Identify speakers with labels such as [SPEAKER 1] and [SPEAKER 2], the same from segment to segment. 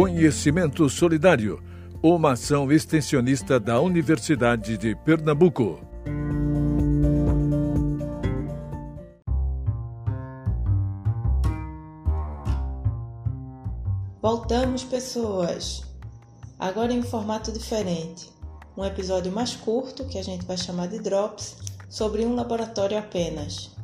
[SPEAKER 1] Conhecimento Solidário, uma ação extensionista da Universidade de Pernambuco.
[SPEAKER 2] Voltamos, pessoas! Agora em formato diferente. Um episódio mais curto, que a gente vai chamar de Drops, sobre um laboratório apenas.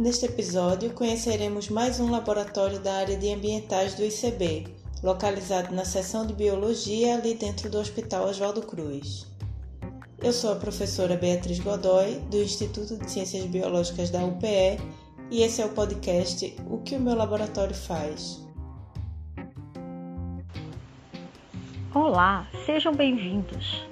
[SPEAKER 2] Neste episódio, conheceremos mais um laboratório da área de ambientais do ICB, localizado na seção de Biologia ali dentro do Hospital Oswaldo Cruz. Eu sou a professora Beatriz Godoy, do Instituto de Ciências Biológicas da UPE, e esse é o podcast O que o meu laboratório faz.
[SPEAKER 3] Olá, sejam bem-vindos.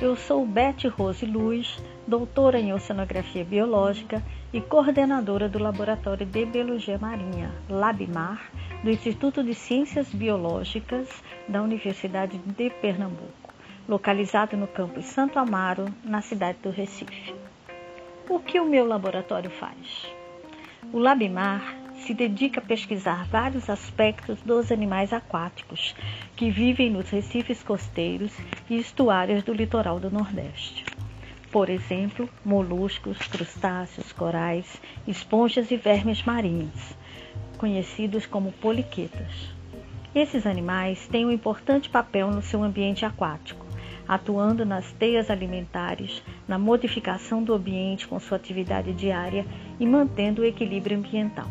[SPEAKER 3] Eu sou Beth Rose Luz, doutora em Oceanografia Biológica e coordenadora do Laboratório de Biologia Marinha, LabMar, do Instituto de Ciências Biológicas da Universidade de Pernambuco, localizado no campus Santo Amaro, na cidade do Recife. O que o meu laboratório faz? O LabMar se dedica a pesquisar vários aspectos dos animais aquáticos que vivem nos recifes costeiros e estuários do litoral do Nordeste por exemplo, moluscos, crustáceos, corais, esponjas e vermes marinhos, conhecidos como poliquetas. Esses animais têm um importante papel no seu ambiente aquático, atuando nas teias alimentares, na modificação do ambiente com sua atividade diária e mantendo o equilíbrio ambiental.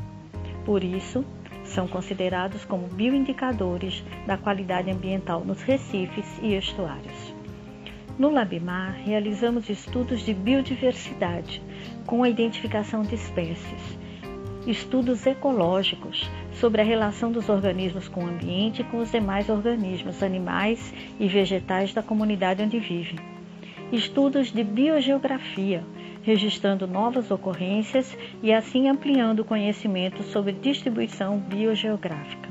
[SPEAKER 3] Por isso, são considerados como bioindicadores da qualidade ambiental nos recifes e estuários. No Labimar, realizamos estudos de biodiversidade com a identificação de espécies, estudos ecológicos sobre a relação dos organismos com o ambiente e com os demais organismos, animais e vegetais da comunidade onde vivem, estudos de biogeografia, registrando novas ocorrências e assim ampliando o conhecimento sobre distribuição biogeográfica.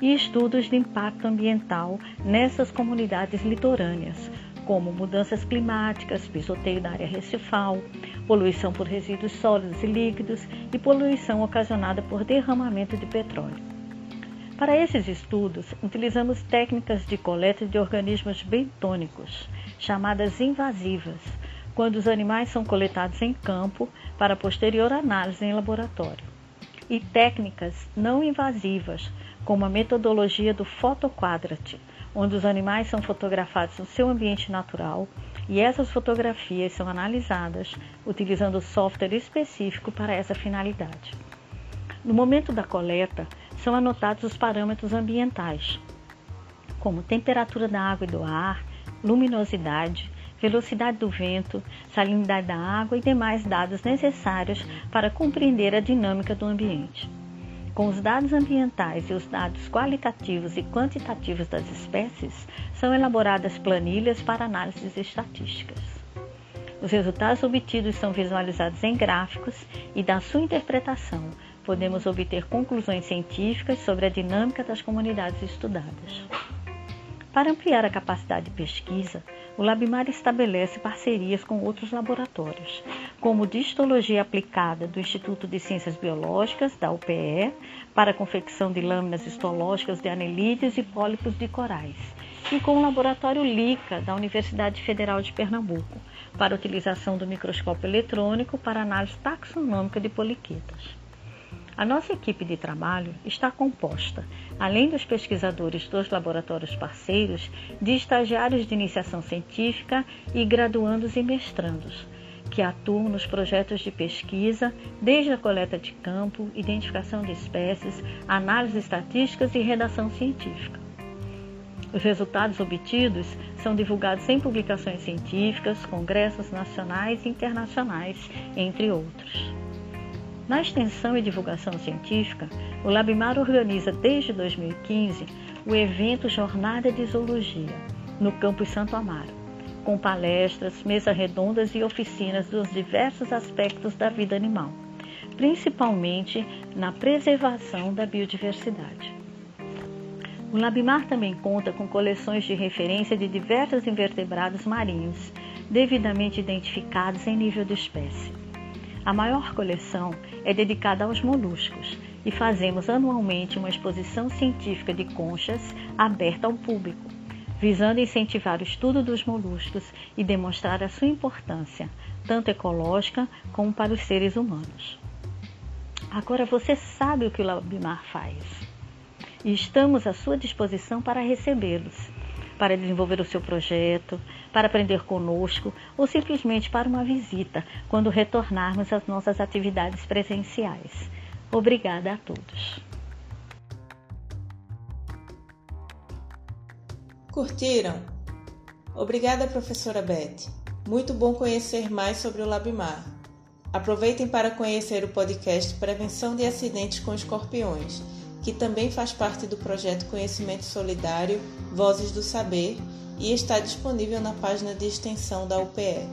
[SPEAKER 3] E estudos de impacto ambiental nessas comunidades litorâneas, como mudanças climáticas, pisoteio da área recifal, poluição por resíduos sólidos e líquidos e poluição ocasionada por derramamento de petróleo. Para esses estudos, utilizamos técnicas de coleta de organismos bentônicos, chamadas invasivas, quando os animais são coletados em campo para posterior análise em laboratório, e técnicas não invasivas, como a metodologia do fotoquadrate, onde os animais são fotografados no seu ambiente natural e essas fotografias são analisadas utilizando software específico para essa finalidade. No momento da coleta, são anotados os parâmetros ambientais, como temperatura da água e do ar, luminosidade, velocidade do vento, salinidade da água e demais dados necessários para compreender a dinâmica do ambiente. Com os dados ambientais e os dados qualitativos e quantitativos das espécies, são elaboradas planilhas para análises estatísticas. Os resultados obtidos são visualizados em gráficos e, da sua interpretação, podemos obter conclusões científicas sobre a dinâmica das comunidades estudadas. Para ampliar a capacidade de pesquisa, o Labimar estabelece parcerias com outros laboratórios, como Distologia Aplicada do Instituto de Ciências Biológicas, da UPE, para a confecção de lâminas histológicas de anelídeos e pólipos de corais, e com o Laboratório LICA, da Universidade Federal de Pernambuco, para utilização do microscópio eletrônico para análise taxonômica de poliquetas. A nossa equipe de trabalho está composta, além dos pesquisadores dos laboratórios parceiros, de estagiários de iniciação científica e graduandos e mestrandos, que atuam nos projetos de pesquisa, desde a coleta de campo, identificação de espécies, análises estatísticas e redação científica. Os resultados obtidos são divulgados em publicações científicas, congressos nacionais e internacionais, entre outros. Na extensão e divulgação científica, o Labimar organiza desde 2015 o evento Jornada de Zoologia, no campus Santo Amaro, com palestras, mesas redondas e oficinas dos diversos aspectos da vida animal, principalmente na preservação da biodiversidade. O Labimar também conta com coleções de referência de diversos invertebrados marinhos, devidamente identificados em nível de espécie. A maior coleção é dedicada aos moluscos, e fazemos anualmente uma exposição científica de conchas aberta ao público, visando incentivar o estudo dos moluscos e demonstrar a sua importância, tanto ecológica como para os seres humanos. Agora você sabe o que o Labimar faz e estamos à sua disposição para recebê-los, para desenvolver o seu projeto, para aprender conosco ou simplesmente para uma visita quando retornarmos às nossas atividades presenciais. Obrigada a todos.
[SPEAKER 2] Curtiram? Obrigada, professora Beth. Muito bom conhecer mais sobre o Labimar. Aproveitem para conhecer o podcast Prevenção de Acidentes com Escorpiões, que também faz parte do projeto Conhecimento Solidário Vozes do Saber e está disponível na página de extensão da UPE.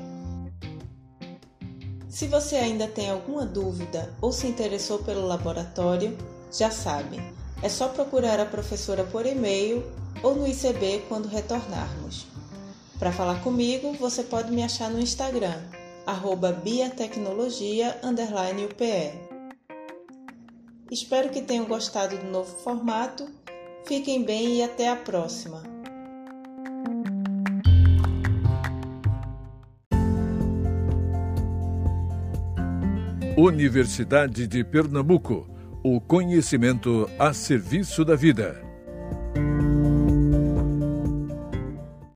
[SPEAKER 2] Se você ainda tem alguma dúvida ou se interessou pelo laboratório, já sabe, é só procurar a professora por e-mail ou no ICB quando retornarmos. Para falar comigo, você pode me achar no Instagram arroba biatecnologia UPE. Espero que tenham gostado do novo formato. Fiquem bem e até a próxima.
[SPEAKER 1] Universidade de Pernambuco. O conhecimento a serviço da vida.